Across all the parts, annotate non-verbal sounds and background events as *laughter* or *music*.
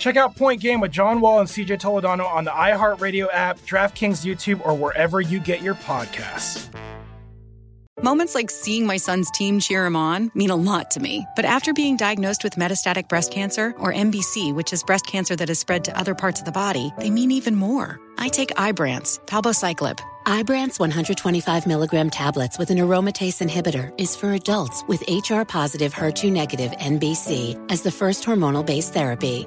Check out Point Game with John Wall and CJ Toledano on the iHeartRadio app, DraftKings YouTube, or wherever you get your podcasts. Moments like seeing my son's team cheer him on mean a lot to me. But after being diagnosed with metastatic breast cancer, or MBC, which is breast cancer that has spread to other parts of the body, they mean even more. I take Ibrance, palbociclib. Ibrance 125 milligram tablets with an aromatase inhibitor is for adults with HR positive HER2 negative MBC as the first hormonal based therapy.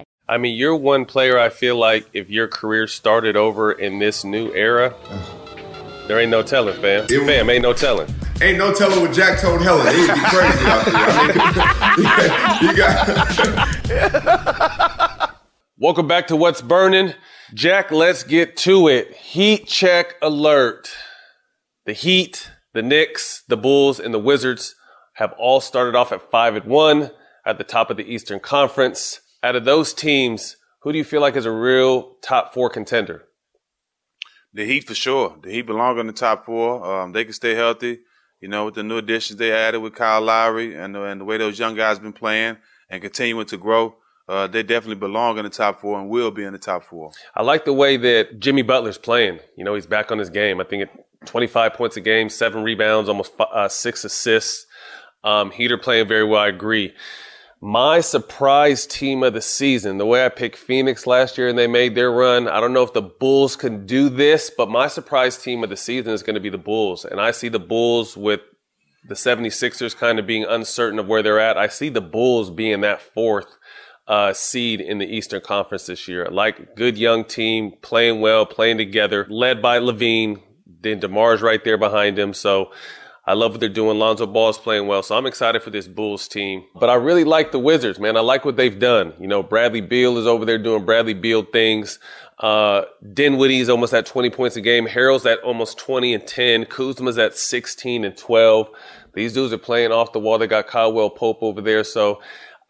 I mean, you're one player I feel like if your career started over in this new era, there ain't no telling, fam. It, fam, ain't no telling. Ain't no telling what Jack told Helen. It'd be crazy out there. I mean, *laughs* you got. *laughs* Welcome back to What's Burning. Jack, let's get to it. Heat check alert. The Heat, the Knicks, the Bulls, and the Wizards have all started off at 5 and 1 at the top of the Eastern Conference out of those teams, who do you feel like is a real top four contender? The Heat for sure. The Heat belong in the top four. Um, they can stay healthy. You know, with the new additions they added with Kyle Lowry and, and the way those young guys been playing and continuing to grow, uh, they definitely belong in the top four and will be in the top four. I like the way that Jimmy Butler's playing. You know, he's back on his game. I think at 25 points a game, seven rebounds, almost five, uh, six assists. Um, Heater playing very well. I agree. My surprise team of the season, the way I picked Phoenix last year and they made their run. I don't know if the Bulls can do this, but my surprise team of the season is going to be the Bulls. And I see the Bulls with the 76ers kind of being uncertain of where they're at. I see the Bulls being that fourth uh, seed in the Eastern Conference this year. Like good young team, playing well, playing together, led by LaVine. Then DeMar's right there behind him. So I love what they're doing. Lonzo Ball's playing well, so I'm excited for this Bulls team. But I really like the Wizards, man. I like what they've done. You know, Bradley Beal is over there doing Bradley Beal things. Uh, Dinwiddie's almost at 20 points a game. Harrell's at almost 20 and 10. Kuzma's at 16 and 12. These dudes are playing off the wall. They got Caldwell Pope over there. So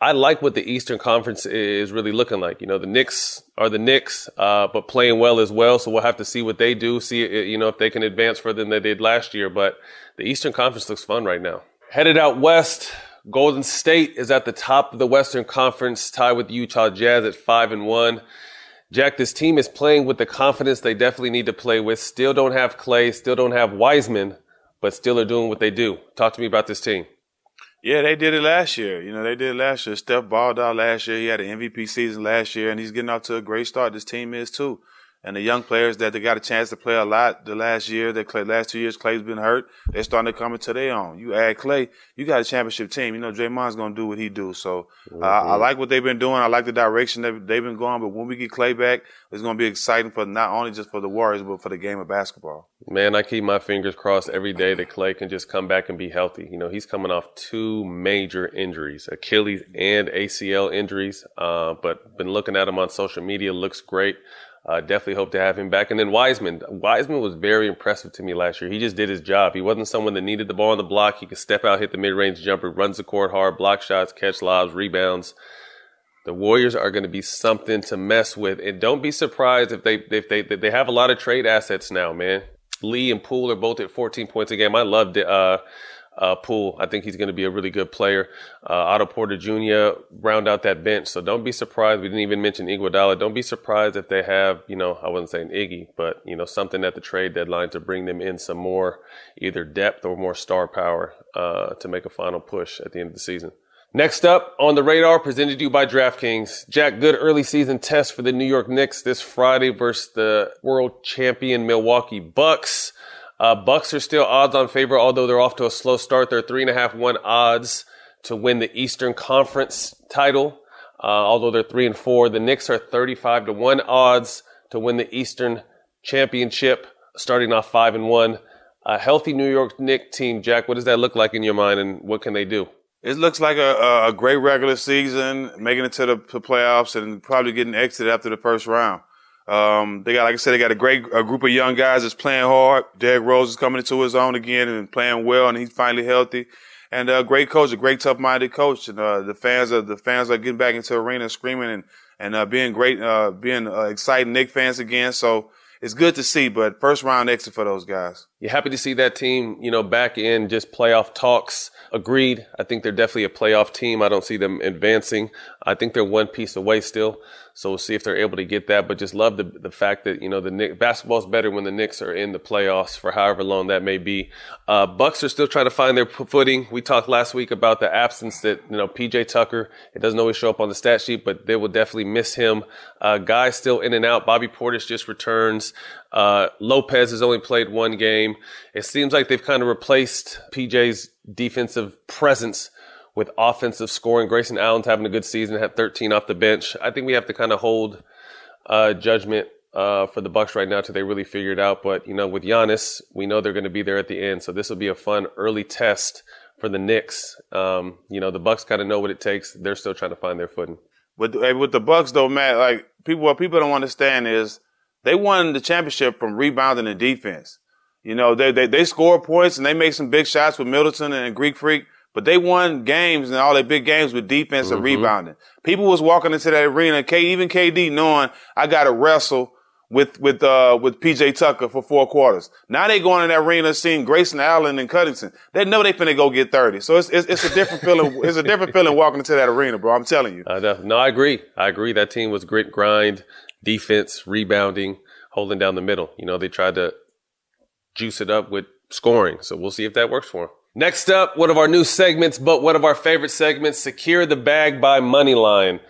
I like what the Eastern Conference is really looking like. You know, the Knicks are the Knicks, uh, but playing well as well. So we'll have to see what they do. See, you know, if they can advance further than they did last year. But the Eastern Conference looks fun right now. Headed out west, Golden State is at the top of the Western Conference, tied with Utah Jazz at five and one. Jack, this team is playing with the confidence they definitely need to play with. Still don't have Clay, still don't have Wiseman, but still are doing what they do. Talk to me about this team. Yeah, they did it last year. You know, they did it last year. Steph balled out last year. He had an MVP season last year, and he's getting out to a great start. This team is too. And the young players that they got a chance to play a lot the last year, the last two years, Clay's been hurt. They're starting to come into their own. You add Clay, you got a championship team. You know, Draymond's going to do what he do. So mm-hmm. uh, I like what they've been doing. I like the direction that they've been going. But when we get Clay back, it's going to be exciting for not only just for the Warriors, but for the game of basketball. Man, I keep my fingers crossed every day that Clay can just come back and be healthy. You know, he's coming off two major injuries, Achilles and ACL injuries. Uh, but been looking at him on social media, looks great. Uh, definitely hope to have him back. And then Wiseman. Wiseman was very impressive to me last year. He just did his job. He wasn't someone that needed the ball on the block. He could step out, hit the mid range jumper, runs the court hard, block shots, catch lobs, rebounds. The Warriors are going to be something to mess with, and don't be surprised if they if they if they have a lot of trade assets now, man. Lee and Poole are both at 14 points a game. I loved it. Uh, uh. I think he's going to be a really good player. Uh, Otto Porter Jr. round out that bench. So don't be surprised. We didn't even mention Iguodala. Don't be surprised if they have, you know, I wasn't saying Iggy, but you know, something at the trade deadline to bring them in some more either depth or more star power uh, to make a final push at the end of the season. Next up on the radar, presented to you by DraftKings. Jack, good early season test for the New York Knicks this Friday versus the world champion Milwaukee Bucks. Uh, Bucks are still odds on favor, although they're off to a slow start. They're three and a half one odds to win the Eastern Conference title. Uh, although they're three and four, the Knicks are 35 to one odds to win the Eastern Championship, starting off five and one. A healthy New York Knicks team, Jack. What does that look like in your mind, and what can they do? It looks like a, a great regular season, making it to the playoffs, and probably getting exited after the first round. Um, they got, like I said, they got a great a group of young guys that's playing hard. Derrick Rose is coming into his own again and playing well, and he's finally healthy. And a great coach, a great tough-minded coach, and uh, the fans are the fans are getting back into the arena, screaming and and uh, being great, uh, being uh, exciting Knick fans again. So it's good to see. But first round exit for those guys. You're happy to see that team, you know, back in just playoff talks. Agreed. I think they're definitely a playoff team. I don't see them advancing. I think they're one piece away still. So we'll see if they're able to get that. But just love the the fact that you know the Knicks, basketball's better when the Knicks are in the playoffs for however long that may be. Uh, Bucks are still trying to find their footing. We talked last week about the absence that you know PJ Tucker. It doesn't always show up on the stat sheet, but they will definitely miss him. Uh, guys still in and out. Bobby Portis just returns. Uh, Lopez has only played one game. It seems like they've kind of replaced PJ's defensive presence with offensive scoring. Grayson Allen's having a good season, had 13 off the bench. I think we have to kind of hold uh, judgment uh, for the Bucks right now till they really figure it out. But you know, with Giannis, we know they're going to be there at the end, so this will be a fun early test for the Knicks. Um, you know, the Bucks kind of know what it takes. They're still trying to find their footing. With with the Bucks though, Matt, like people what people don't understand is they won the championship from rebounding and defense. You know, they they they score points and they make some big shots with Middleton and Greek Freak. But they won games and all their big games with defense mm-hmm. and rebounding. People was walking into that arena, K, even KD knowing I got to wrestle with, with, uh, with PJ Tucker for four quarters. Now they going in that arena seeing Grayson Allen and Covington. They know they finna go get 30. So it's, it's, it's a different feeling. *laughs* It's a different feeling walking into that arena, bro. I'm telling you. Uh, no, I agree. I agree. That team was grit, grind, defense, rebounding, holding down the middle. You know, they tried to juice it up with scoring. So we'll see if that works for them. Next up, one of our new segments, but one of our favorite segments, Secure the Bag by Moneyline.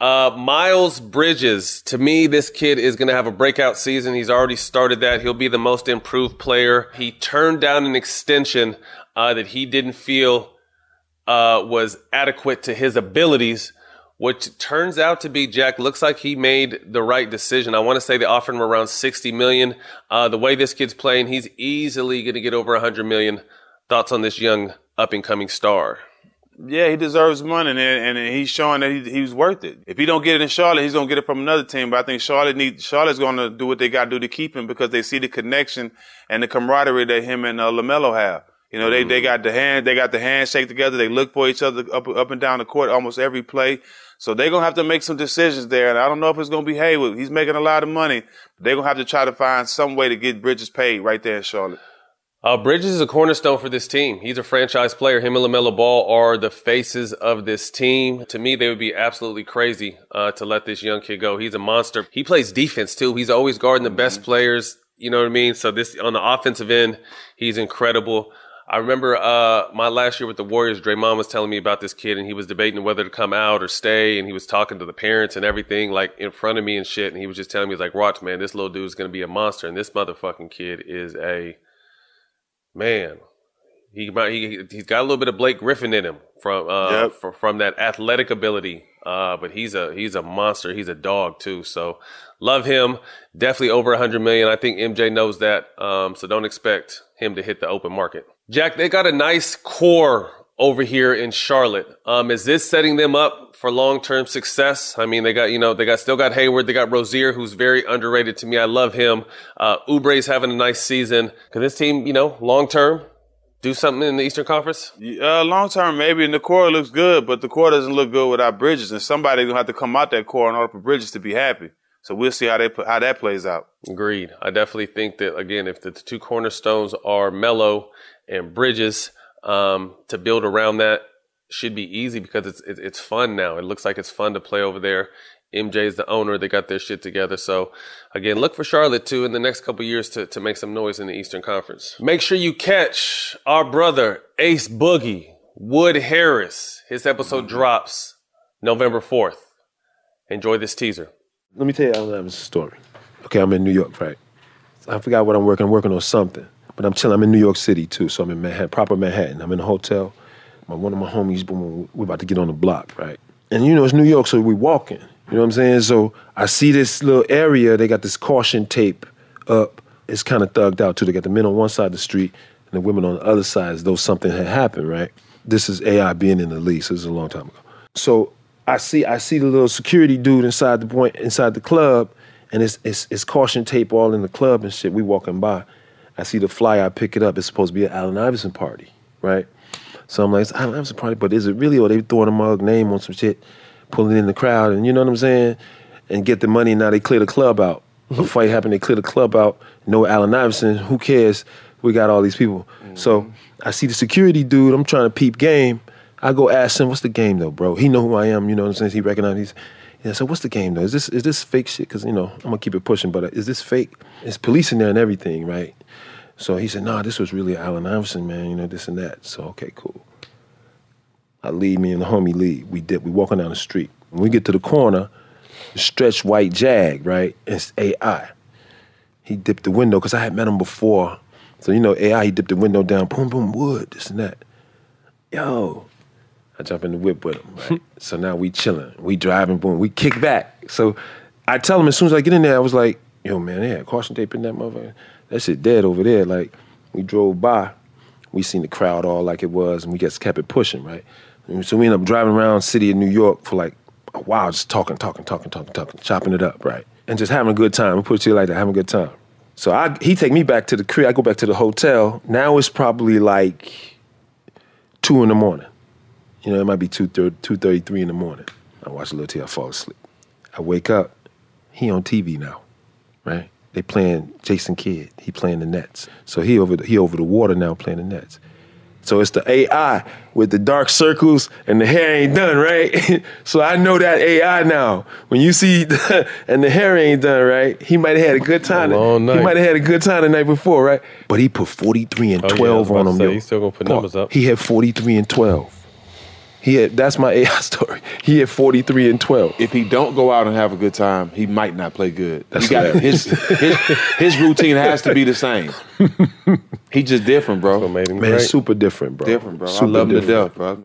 Uh, Miles Bridges, to me, this kid is going to have a breakout season. He's already started that. He'll be the most improved player. He turned down an extension uh, that he didn't feel uh, was adequate to his abilities, which turns out to be Jack. Looks like he made the right decision. I want to say they offered him around sixty million. Uh, the way this kid's playing, he's easily going to get over hundred million. Thoughts on this young up and coming star? Yeah, he deserves money, and, and he's showing that he, he's worth it. If he don't get it in Charlotte, he's gonna get it from another team. But I think Charlotte need Charlotte's gonna do what they got to do to keep him because they see the connection and the camaraderie that him and uh, LaMelo have. You know, they, they got the hand they got the handshake together. They look for each other up up and down the court almost every play. So they're gonna have to make some decisions there. And I don't know if it's gonna be Hayward. He's making a lot of money. They're gonna have to try to find some way to get Bridges paid right there in Charlotte. Uh, Bridges is a cornerstone for this team. He's a franchise player. Him and LaMelo Ball are the faces of this team. To me, they would be absolutely crazy uh, to let this young kid go. He's a monster. He plays defense too. He's always guarding the best mm-hmm. players. You know what I mean? So this on the offensive end, he's incredible. I remember uh, my last year with the Warriors, Draymond was telling me about this kid, and he was debating whether to come out or stay, and he was talking to the parents and everything, like in front of me and shit. And he was just telling me, he's like, "Watch, man, this little dude's gonna be a monster, and this motherfucking kid is a man, he he he's got a little bit of Blake Griffin in him from uh, yep. from, from that athletic ability. Uh, but he's a he's a monster. He's a dog too. So love him. Definitely over 100 million. I think MJ knows that. Um, so don't expect him to hit the open market. Jack, they got a nice core over here in Charlotte. Um, is this setting them up for long term success. I mean, they got you know they got still got Hayward, they got Rozier, who's very underrated to me. I love him. Uh, Oubre's having a nice season. Can this team, you know, long term, do something in the Eastern Conference? Uh, long term, maybe. And the core looks good, but the core doesn't look good without Bridges. And somebody's gonna have to come out that core in order for Bridges to be happy. So we'll see how they how that plays out. Agreed. I definitely think that again, if the two cornerstones are Melo and Bridges, um, to build around that should be easy because it's it's fun now. It looks like it's fun to play over there. MJ is the owner. They got their shit together. So again, look for Charlotte too in the next couple years to, to make some noise in the Eastern Conference. Make sure you catch our brother Ace Boogie, Wood Harris. His episode drops November 4th. Enjoy this teaser. Let me tell you a story. Okay, I'm in New York, right? I forgot what I'm working. I'm working on something. But I'm chilling. I'm in New York City too, so I'm in Manhattan, proper Manhattan. I'm in a hotel. My, one of my homies, we're about to get on the block, right? And you know, it's New York, so we're walking. You know what I'm saying? So I see this little area. They got this caution tape up. It's kind of thugged out too. They got the men on one side of the street and the women on the other side, as though something had happened, right? This is AI being in the lease. This is a long time ago. So I see, I see the little security dude inside the point, inside the club, and it's, it's, it's caution tape all in the club and shit. We walking by. I see the flyer. I pick it up. It's supposed to be an Allen Iverson party, right? So I'm like, it's Allen Iverson party, but is it really? Or they throwing a mug name on some shit, pulling in the crowd, and you know what I'm saying? And get the money. And now they clear the club out. A mm-hmm. fight happened. They clear the club out. No Allen Iverson. Who cares? We got all these people. Mm-hmm. So I see the security dude. I'm trying to peep game. I go ask him, "What's the game though, bro?" He know who I am. You know what I'm saying? He recognizes. Yeah, so what's the game though? Is this is this fake shit? Because you know I'm gonna keep it pushing, but is this fake? It's police in there and everything, right? So he said, nah, this was really Allen Iverson, man, you know, this and that. So, okay, cool. I leave, me and the homie leave. We did, we walking down the street. When we get to the corner, the stretched white Jag, right? It's AI. He dipped the window, because I had met him before. So, you know, AI, he dipped the window down, boom, boom, wood, this and that. Yo, I jump in the whip with him, right? *laughs* so now we chilling. We driving, boom, we kick back. So I tell him as soon as I get in there, I was like, yo, man, they had caution tape in that motherfucker that shit dead over there. Like we drove by, we seen the crowd all like it was, and we just kept it pushing, right? And so we ended up driving around city of New York for like a while, just talking, talking, talking, talking, talking, chopping it up, right? And just having a good time. We put it to you like that, having a good time. So I, he take me back to the crib. I go back to the hotel. Now it's probably like two in the morning. You know, it might be 2.33 in the morning. I watch a little till I fall asleep. I wake up. He on TV now, right? They playing Jason Kidd. He playing the Nets. So he over the, he over the water now playing the Nets. So it's the AI with the dark circles and the hair ain't done, right? *laughs* so I know that AI now. When you see the, *laughs* and the hair ain't done, right? He might have had a good time. A long night. He might have had a good time the night before, right? But he put 43 and 12 oh, yeah, on him. Say, he's still gonna put numbers up. He had 43 and 12. He had, that's my *laughs* AI story. He had 43 and 12. If he don't go out and have a good time, he might not play good. That's got his, his his routine has to be the same. *laughs* he just different, bro. So Man, great. super different, bro. Different, bro. Super I love different. him to death, bro.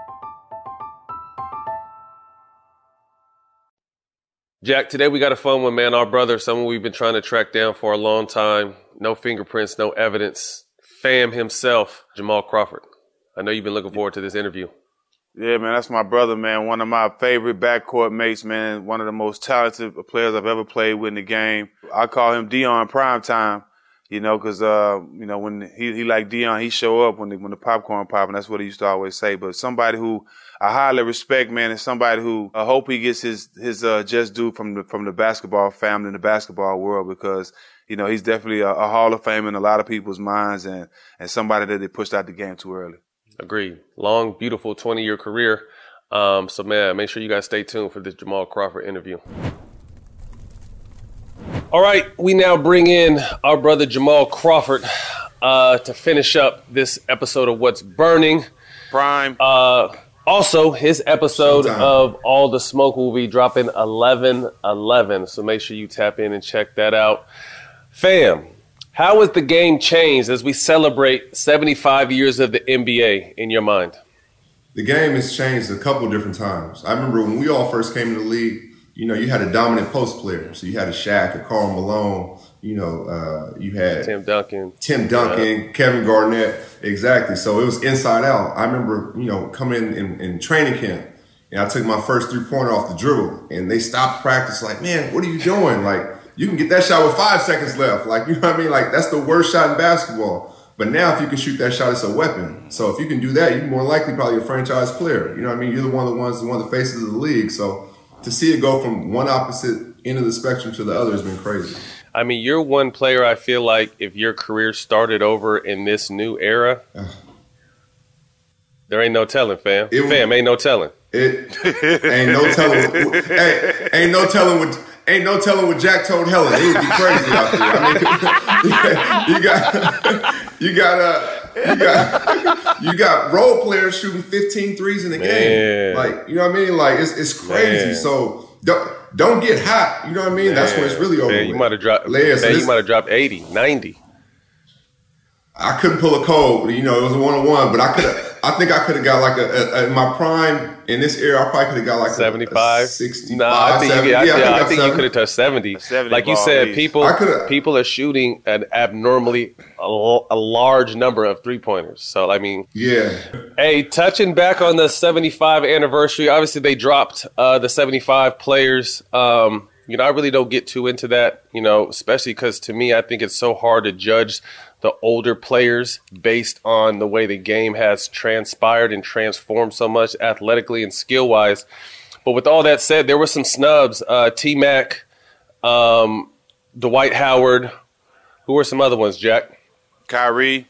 Jack, today we got a fun one, man. Our brother, someone we've been trying to track down for a long time. No fingerprints, no evidence. Fam himself, Jamal Crawford. I know you've been looking forward to this interview. Yeah, man, that's my brother, man. One of my favorite backcourt mates, man. One of the most talented players I've ever played with in the game. I call him Dion Primetime, you know, because uh, you know when he he like Dion, he show up when the, when the popcorn pop, and that's what he used to always say. But somebody who I highly respect, man, is somebody who I hope he gets his his uh, just due from the from the basketball family and the basketball world because you know he's definitely a, a Hall of Fame in a lot of people's minds and and somebody that they pushed out the game too early. Agreed. Long, beautiful 20 year career. Um, so, man, make sure you guys stay tuned for this Jamal Crawford interview. All right, we now bring in our brother Jamal Crawford uh, to finish up this episode of What's Burning. Prime. Uh, also, his episode of All the Smoke will be dropping 11 11. So make sure you tap in and check that out. Fam, how has the game changed as we celebrate 75 years of the NBA in your mind? The game has changed a couple different times. I remember when we all first came in the league, you know, you had a dominant post player. So you had a Shaq, a Karl Malone, you know, uh, you had Tim Duncan. Tim Duncan, Yeah. Kevin Garnett. Exactly. So it was inside out. I remember, you know, coming in, in, in training camp and I took my first three pointer off the dribble and they stopped practice like, man, what are you doing? Like, you can get that shot with five seconds left. Like, *laughs* you know what I mean? Like, that's the worst shot in basketball. But now, if you can shoot that shot, it's a weapon. So if you can do that, you're more likely probably a franchise player. You know what I mean? You're the one of the ones, one of the faces of the league. So to see it go from one opposite end of the spectrum to the other has been crazy. I mean, you're one player I feel like if your career started over in this new era, *sighs* there ain't no telling, fam. It fam, ain't no telling. It ain't no telling. *laughs* hey, ain't no telling what. Ain't no telling what Jack told Helen. It would be crazy out there. I mean, *laughs* you got, you got, uh, you got, *laughs* you got role players shooting 15 threes in a game. Like, you know what I mean? Like, it's it's crazy. Man. So don't get hot. You know what I mean? That's when it's really over. Man, you might have dropped. Yeah, so man, you might have dropped 80, 90. I couldn't pull a cold. You know, it was a one on one, but I could. I think I could have got like a, a, a- my prime in this era. I probably could have got like a- 75 a, 65. No, I think, 70. you, I, yeah, yeah, I got think you could have touched 70. 70 like you said, leads. people people are shooting an abnormally a large number of three pointers. So I mean, Yeah. Hey, touching back on the 75 anniversary, obviously they dropped uh, the 75 players. Um, you know, I really don't get too into that, you know, especially because to me, I think it's so hard to judge the older players based on the way the game has transpired and transformed so much athletically and skill wise. But with all that said, there were some snubs. Uh, T Mac, um, Dwight Howard. Who were some other ones, Jack? Kyrie.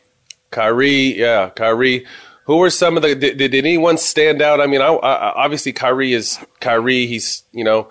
Kyrie, yeah, Kyrie. Who were some of the? Did, did anyone stand out? I mean, I, I, obviously Kyrie is Kyrie. He's you know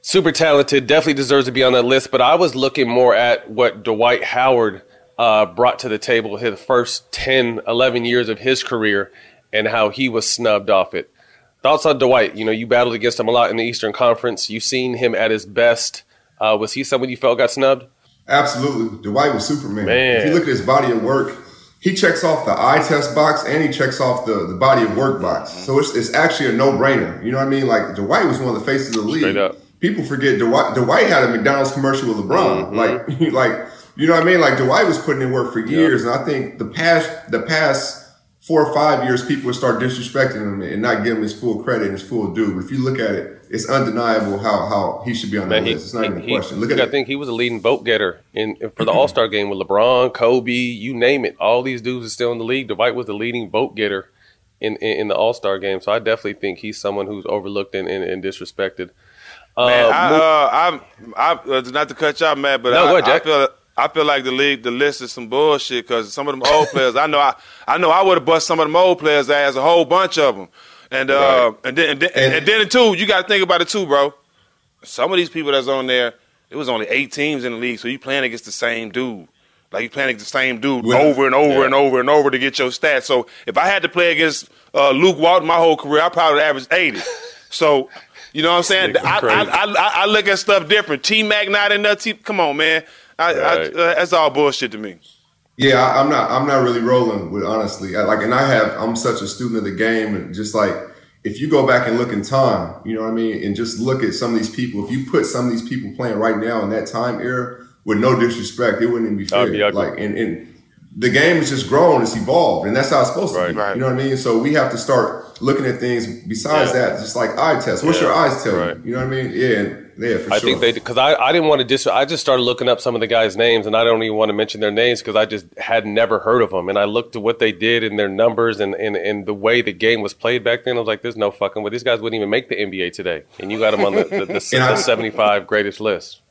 super talented. Definitely deserves to be on that list. But I was looking more at what Dwight Howard uh, brought to the table his first 10, 11 years of his career, and how he was snubbed off it. Thoughts on Dwight? You know, you battled against him a lot in the Eastern Conference. You've seen him at his best. Uh, was he someone you felt got snubbed? Absolutely. Dwight was Superman. Man. If you look at his body of work, he checks off the eye test box and he checks off the, the body of work box. So it's, it's actually a no brainer. You know what I mean? Like Dwight was one of the faces of the league. Straight up. People forget Dwight, Dwight had a McDonald's commercial with LeBron. Like, *laughs* like, you know what I mean? Like Dwight was putting in work for years. And I think the past, the past four or five years, people would start disrespecting him and not give him his full credit and his full due. But if you look at it, it's undeniable how how he should be on the list. It's not even a he- question. Look I at it. think he was a leading vote getter in for the All Star game with LeBron, Kobe, you name it. All these dudes are still in the league. Dwight was the leading vote getter in in, in the All Star game. So I definitely think he's someone who's overlooked and, and, and disrespected. Man, Uh, I, Mo- uh, I'm, I, uh, not to cut y'all, Matt, but No, I, go ahead, I feel, I feel like the league, the list is some bullshit because some of them old players, I know, I, I know, I would have bust some of them old players' ass, a whole bunch of them, and uh, and then and then, and, then too, you got to think about it too, bro. Some of these people that's on there, it was only eight teams in the league, so you playing against the same dude. Like you playing against the same dude Well, over and over yeah. and over and over to get your stats. So if I had to play against uh, Luke Walton my whole career, I probably would average eighty. So you know what I'm saying? I. I, I, I look at stuff different. T Mac not in that team. Come on, man. I, I, Right. uh, that's all bullshit to me. Yeah, I, I'm not. I'm not really rolling with honestly. I, like, and I have. I'm such a student of the game, and just like if you go back and look in time, you know what I mean, and just look at some of these people. If you put some of these people playing right now in that time era, with no disrespect, it wouldn't even be fair. Be like, and, and the game is just grown. It's evolved, and that's how it's supposed to be. Right. You know what I mean? So we have to start looking at things besides Yeah. that, just like eye tests. What's Yeah. your eyes tell Right. you? You know what I mean? Yeah, and, yeah, for sure. I sure. think they because I, I didn't want to dis. I just started looking up some of the guys' names, and I don't even want to mention their names because I just had never heard of them. And I looked at what they did and their numbers and, and, and the way the game was played back then. I was like, "There's no fucking way these guys wouldn't even make the NBA today." And you got them on the, the, the, *laughs* the 75 greatest list.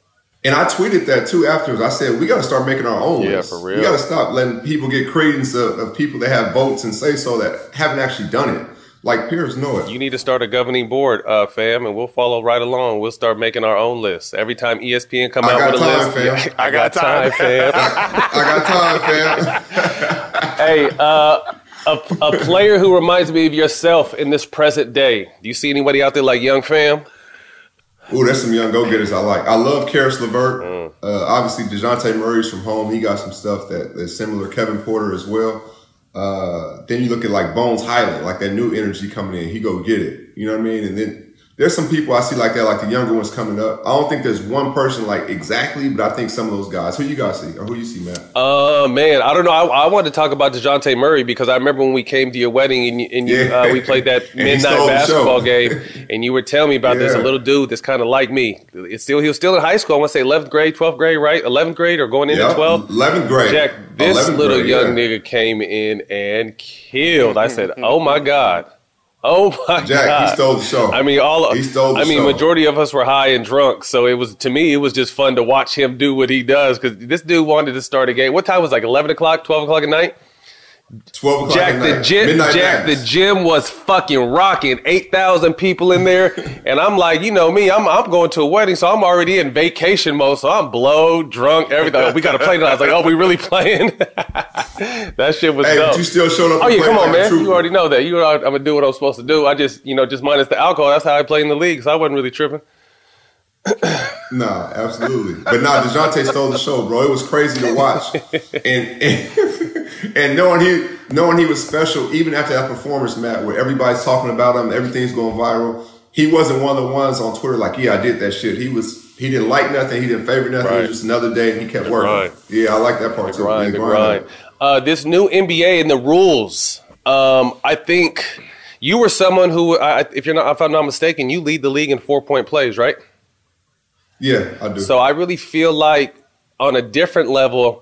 And I tweeted that too afterwards. I said, we got to start making our own Yeah, for real. We got to stop letting people get credence of, of people that have votes and say so that haven't actually done it. Like Pierce know it. You need to start a governing board, uh, fam, and we'll follow right along. We'll start making our own list every time ESPN come I out got with a time, list. fam. *laughs* Yeah, *laughs* I, got, time, fam. I got time, fam. hey, uh, a, a player who reminds me of yourself in this present day. Do you see anybody out there like Young Fam? Ooh, that's some young go getters I like. I love Caris LeVert. Mm. Uh, obviously, Dejounte Murray's from home. He got some stuff that that's similar. Kevin Porter as well. Uh, then you look at like Bones Hyland, like that new energy coming in. He go get it. You know what I mean? And then there's some people I see like that, like the younger ones coming up. I don't think there's one person like exactly, but I think some of those guys. Who you guys see, or who you see, Matt? Uh man, I don't know. I, I wanted to talk about Dejounte Murray because I remember when we came to your wedding and, and you, Yeah. uh, we played that *laughs* midnight basketball game, *laughs* and you were telling me about this a little dude that's kind of like me. It's still he was still in high school. I want to say 11th grade, 12th grade, right? 11th grade or going into Yep, 12th. 11th grade. Jack, this little grade, young yeah. nigga came in and killed. I said, *laughs* "Oh my god." Oh my Jack, god! he stole the show. I mean, all He stole the I mean, show. majority of us were high and drunk, so it was to me, it was just fun to watch him do what he does because this dude wanted to start a game. What time was it, like eleven o'clock, twelve o'clock at night? 12 o'clock Jack the gym, Midnight Jack the gym was fucking rocking. Eight thousand people in there, *laughs* and I'm like, you know me, I'm I'm going to a wedding, so I'm already in vacation mode. So I'm blow, drunk, everything. Oh, we got to play tonight. I was like, oh, we really *laughs* playing? *laughs* that shit was Hey, dope. you still showed up. Oh yeah, come on, man. You already know that. You know I'm gonna do what I'm supposed to do. I just, you know, just minus the alcohol. That's how I play in the league. So I wasn't really tripping. *coughs* Nah, absolutely. But nah, Dejounte stole the show, bro. It was crazy to watch, and and, and knowing he knowing he was special, even after that performance, Matt, where everybody's talking about him, everything's going viral. He wasn't one of the ones on Twitter like, yeah, I did that shit. He was he didn't like nothing. He didn't favor nothing. It was just another day, and he kept working. grind. Yeah, I like that part The too. grind, Yeah, the grind. Uh, this new NBA and the rules. Um, I think you were someone who, I, if you're not, if I'm not mistaken, you lead the league in four point plays, right? Yeah, I do. So I really feel like on a different level,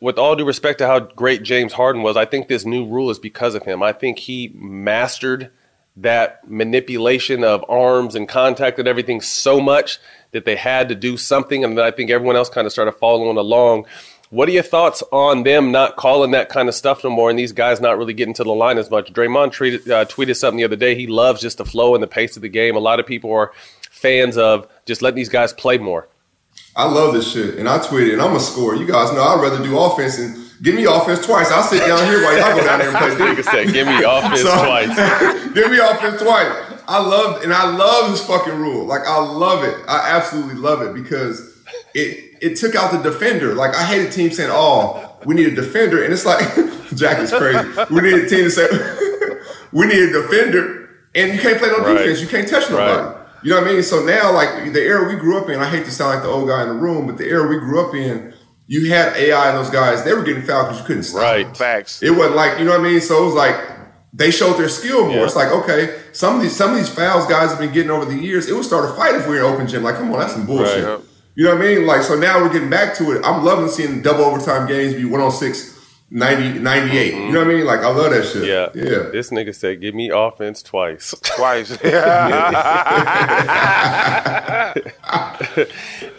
with all due respect to how great James Harden was, I think this new rule is because of him. I think he mastered that manipulation of arms and contact and everything so much that they had to do something, and then I think everyone else kind of started following along. What are your thoughts on them not calling that kind of stuff no more, and these guys not really getting to the line as much? Draymond tweeted, uh, tweeted something the other day. He loves just the flow and the pace of the game. A lot of people are fans of just letting these guys play more. I love this shit, and I tweeted, and I'm a scorer. You guys know I'd rather do offense and give me offense twice. I'll sit down here while y'all go down there and play said, "Give me *laughs* offense twice." *laughs* give me offense twice. I love, and I love this fucking rule. Like I love it. I absolutely love it because it it took out the defender. Like I hate a team saying, "Oh, we need a defender," and it's like *laughs* Jack is crazy. We need a team to say, "We need a defender," and you can't play no Right. defense. You can't touch nobody. Right. You know what I mean? So now, like the era we grew up in, I hate to sound like the old guy in the room, but the era we grew up in, you had AI and those guys, they were getting fouled because you couldn't stop. Right. them. Facts. It wasn't like you know what I mean. So it was like they showed their skill more. Yeah. It's like okay, some of these some of these fouls guys have been getting over the years. It would start a fight if we were in open gym. Like, come on, that's some bullshit. Right. You know what I mean? Like, so now we're getting back to it. I'm loving seeing double overtime games be 106, 90, 98. You know what I mean? Like, I love that shit. Yeah. Yeah. This nigga said, give me offense twice. Twice. *laughs* *laughs*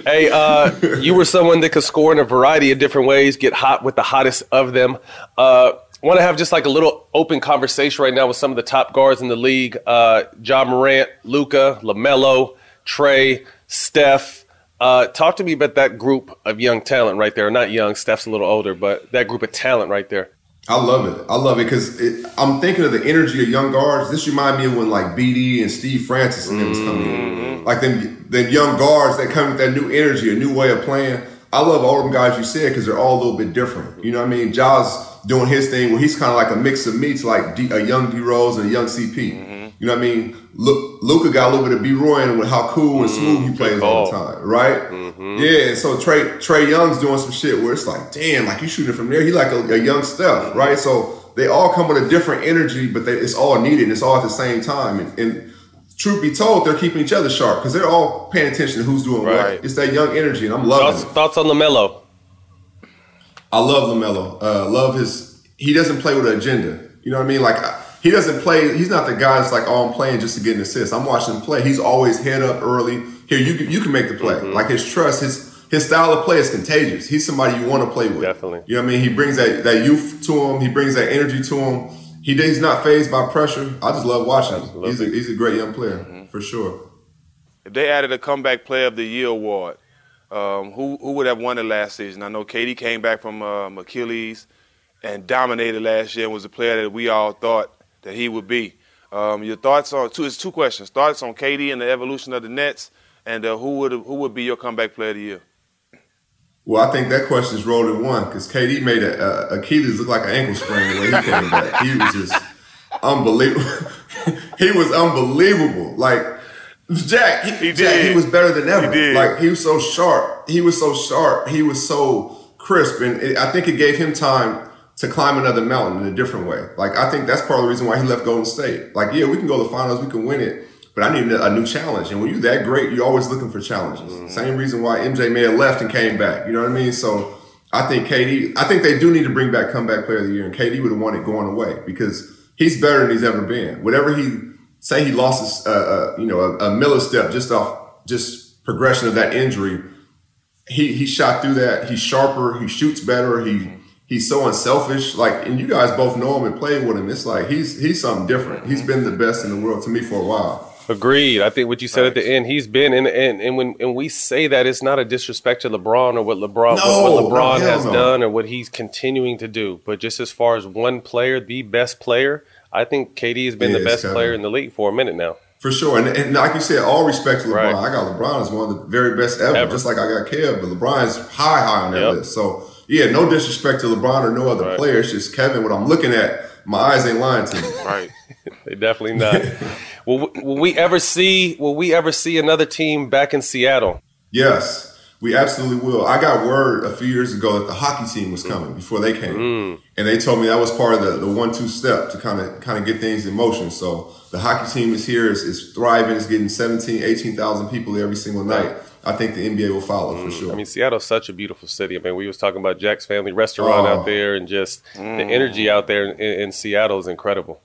hey, uh, you were someone that could score in a variety of different ways, get hot with the hottest of them. Uh, Want to have just like a little open conversation right now with some of the top guards in the league. Uh, John Morant, Luka, LaMelo, Trae, Steph. Uh, talk to me about that group of young talent right there. Not young, Steph's a little older, but that group of talent right there. I love it. I love it because I'm thinking of the energy of young guards. This remind me of when like BD and Steve Francis and them was coming in. Like them, them young guards that come with that new energy, a new way of playing. I love all them guys you said because they're all a little bit different. You know what I mean? Jaws doing his thing where he's kind of like a mix of meats, like D, a young D Rose and a young CP. You know what I mean? Lu- Luka got a little bit of B Roy in him with how cool and mm-hmm. smooth he plays all the time, right? Mm-hmm. Yeah. So Trae Trae Young's doing some shit where it's like, damn, like you shooting from there. He like a, a young Steph, mm-hmm. right? So they all come with a different energy, but they, it's all needed. And it's all at the same time. And, and truth be told, they're keeping each other sharp because they're all paying attention to who's doing Right. what. It's that young energy, and I'm loving Thoughts, it. thoughts on LaMelo? I love LaMelo. Uh, love his. He doesn't play with an agenda. You know what I mean? Like I- he doesn't play. He's not the guy that's like, oh, I'm playing just to get an assist. I'm watching him play. He's always head up early. Here, you can- you can make the play. Mm-hmm. Like his trust, his his style of play is contagious. He's somebody you want to play with. Definitely. You know what I mean? He brings that that youth to him. He brings that energy to him. He he's not phased by pressure. I just love watching him. He's a, he's a great young player Mm-hmm. for sure. If they added a comeback player of the year award, um, who who would have won it last season? I know KD came back from um, Achilles and dominated last year and was a player that we all thought that he would be. Um, your thoughts on two? It's two questions. Thoughts on KD and the evolution of the Nets, and uh, who would who would be your comeback player of the year? Well, I think that question is rolled in one because KD made a, a Achilles look like an ankle sprain the way he came *laughs* back. He was just unbelievable. *laughs* he was unbelievable. Like Jack, he, He Jack, did. he was better than ever. He. Like he was so sharp. He was so sharp. He was so crisp, and it, I think it gave him time to climb another mountain in a different way. Like I think that's part of the reason why he left Golden State. Like yeah, we can go to the finals, we can win it. But I need a new challenge. And when you're that great, you're always looking for challenges. Same reason why MJ may have left and came back. You know what I mean? So I think KD, I think they do need to bring back comeback player of the year. And KD would have wanted going away because he's better than he's ever been. Whatever he say, he lost his, uh, uh, you know, a, a millistep just off just progression of that injury. He he shot through that. He's sharper. He shoots better. He he's so unselfish. Like, and you guys both know him and played with him. It's like he's he's something different. He's been the best in the world to me for a while. Agreed. I think what you said at the end, he's been and and and when and we say that it's not a disrespect to LeBron or what LeBron No, what, what no, LeBron hell has no. done or what he's continuing to do, but just as far as one player, the best player, I think KD has been Yeah, the best player in the league for a minute now. For sure. And, and like you said, all respect to LeBron. Right. I got LeBron as one of the very best ever, Ever. just like I got Kev, but LeBron's high, high on that Yep. list. So, yeah, no disrespect to LeBron or no other Right. player. It's just Kevin, what I'm looking at, my eyes ain't lying to me. *laughs* Right. *laughs* They definitely not. *laughs* will, we- will we ever see? Will we ever see another team back in Seattle? Yes, we absolutely will. I got word a few years ago that the hockey team was coming before they came, Mm. and they told me that was part of the, the one two step to kind of kind of get things in motion. So the hockey team is here, is, is thriving, it's getting 17, 18,000 people every single night. I think the NBA will follow for mm, sure. I mean, Seattle's such a beautiful city. I mean, we was talking about Jack's Family Restaurant Oh. out there, and just the mm. energy out there in, in Seattle is incredible.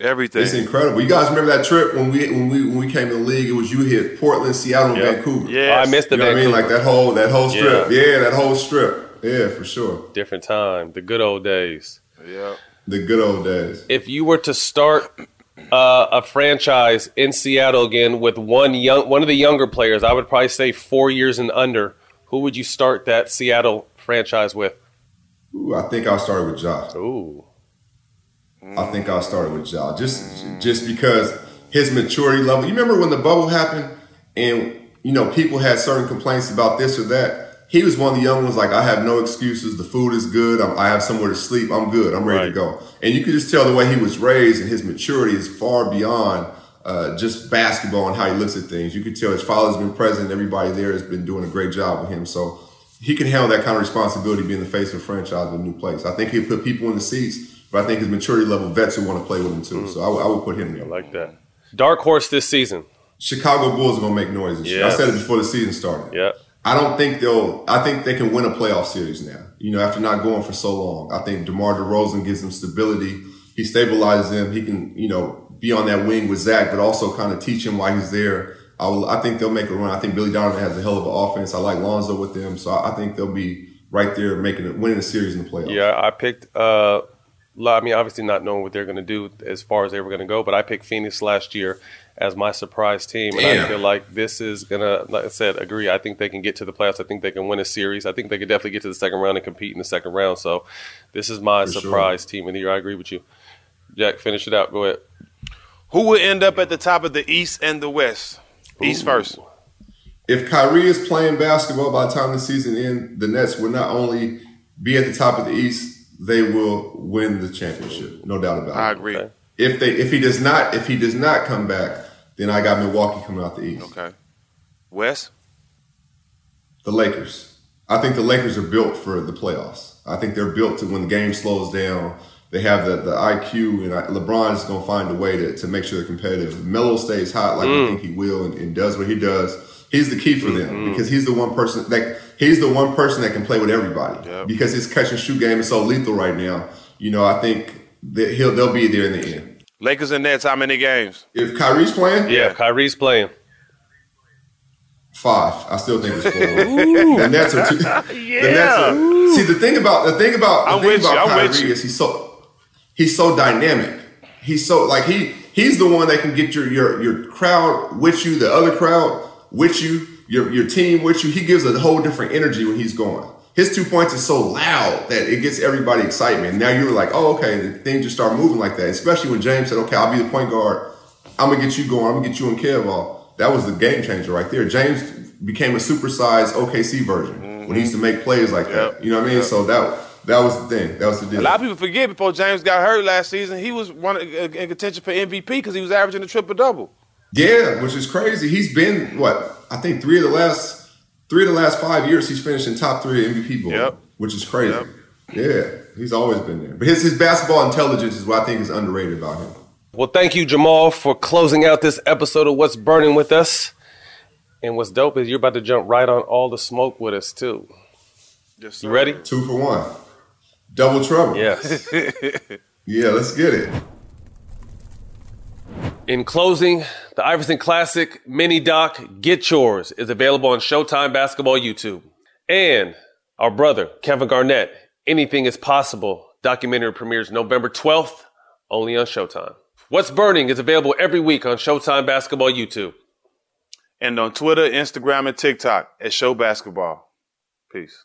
Everything. It's incredible. You guys remember that trip when we when we when we came to the league? It was you hit Portland, Seattle, and Yeah. Vancouver. Yes. Oh, I missed the You know what I mean? Like that whole that whole strip. Yeah. Yeah. that whole strip. Yeah, for sure. Different time, the good old days. Yeah. The good old days. If you were to start uh, a franchise in Seattle again with one young, one of the younger players, I would probably say four years and under. Who would you start that Seattle franchise with? Ooh, I think I started with Josh. Ooh, I think I started with Ja. Just just because his maturity level. You remember when the bubble happened and you know people had certain complaints about this or that. He was one of the young ones. Like I have no excuses. The food is good. I'm, I have somewhere to sleep. I'm good. I'm ready to go. And you could just tell the way he was raised and his maturity is far beyond uh, just basketball and how he looks at things. You could tell his father's been present. Everybody there has been doing a great job with him. So he can handle that kind of responsibility being the face of a franchise in a new place. I think he'll put people in the seats, but I think his maturity level vets who want to play with him too. So I, would- put him there. I like that. Dark horse this season. Chicago Bulls are gonna make noise this year. I said it before the season started. Yeah. I don't think they'll. I think they can win a playoff series now. You know, after not going for so long, I think DeMar DeRozan gives them stability. He stabilizes them. He can, you know, be on that wing with Zach, but also kind of teach him why he's there. I, will, I think they'll make a run. I think Billy Donovan has a hell of an offense. I like Lonzo with them, so I, think they'll be right there making it, winning the series in the playoffs. Yeah, I picked. Uh, I mean, obviously not knowing what they're going to do as far as they were going to go, but I picked Phoenix last year as my surprise team, and I feel like this is gonna. Like I said, agree. I think they can get to the playoffs. I think they can win a series. I think they could definitely get to the second round and compete in the second round. So, this is my For sure. surprise team of the year. I agree with you, Jack. Finish it out. Go ahead. Who will end up at the top of the East and the West? East first. if Kyrie is playing basketball by the time the season ends, the Nets will not only be at the top of the East, they will win the championship. No doubt about it. I agree. If they if he does not if he does not come back, then I got Milwaukee coming out the East. Okay. Wes? The Lakers. I think the Lakers are built for the playoffs. I think they're built to when the game slows down. They have the, the IQ, and I, LeBron's going to find a way to, to make sure they're competitive. If Melo stays hot like Mm. I think he will and, and does what he does. He's the key for them Mm-hmm. because he's the one person that he's the one person that can play with everybody because his catch and shoot game is so lethal right now. You know, I think that he'll they'll be there in the end. Lakers and Nets, how many games? If Kyrie's playing, Yeah, if Kyrie's playing. Five. I still think it's four. *laughs* the Nets are two. Yeah. *laughs* The Nets are, see the thing about the thing about the I'm thing about you, Kyrie is he's so he's so dynamic. He's so like he he's the one that can get your your your crowd with you, the other crowd with you, your your team with you. He gives a whole different energy when he's going. His two points is so loud that it gets everybody excitement. Now you're like, oh, okay, the things just start moving like that. Especially when James said, okay, I'll be the point guard. I'm gonna get you going. I'm gonna get you in care ball. That was the game changer right there. James became a supersized OKC version when he used to make plays like that. You know what I mean? Yep. So that that was the thing. That was the deal. A lot of people forget before James got hurt last season, he was one in contention for MVP because he was averaging a triple double. Yeah, which is crazy. He's been what I think three of the last three of the last five years he's finished in top three MVP voting, Yep. which is crazy. Yeah, he's always been there. But his his basketball intelligence is what I think is underrated about him. Well, thank you, Jamal, for closing out this episode of What's Burning with us. And what's dope is you're about to jump right on all the smoke with us too. Yes, You ready? Two for one, double trouble. Yes. *laughs* Yeah, let's get it. In closing, the Iverson Classic mini doc Get Yours is available on Showtime Basketball YouTube. And our brother, Kevin Garnett, Anything is Possible documentary premieres November 12th, only on Showtime. What's Burning is available every week on Showtime Basketball YouTube. And on Twitter, Instagram, and TikTok at Show Basketball. Peace.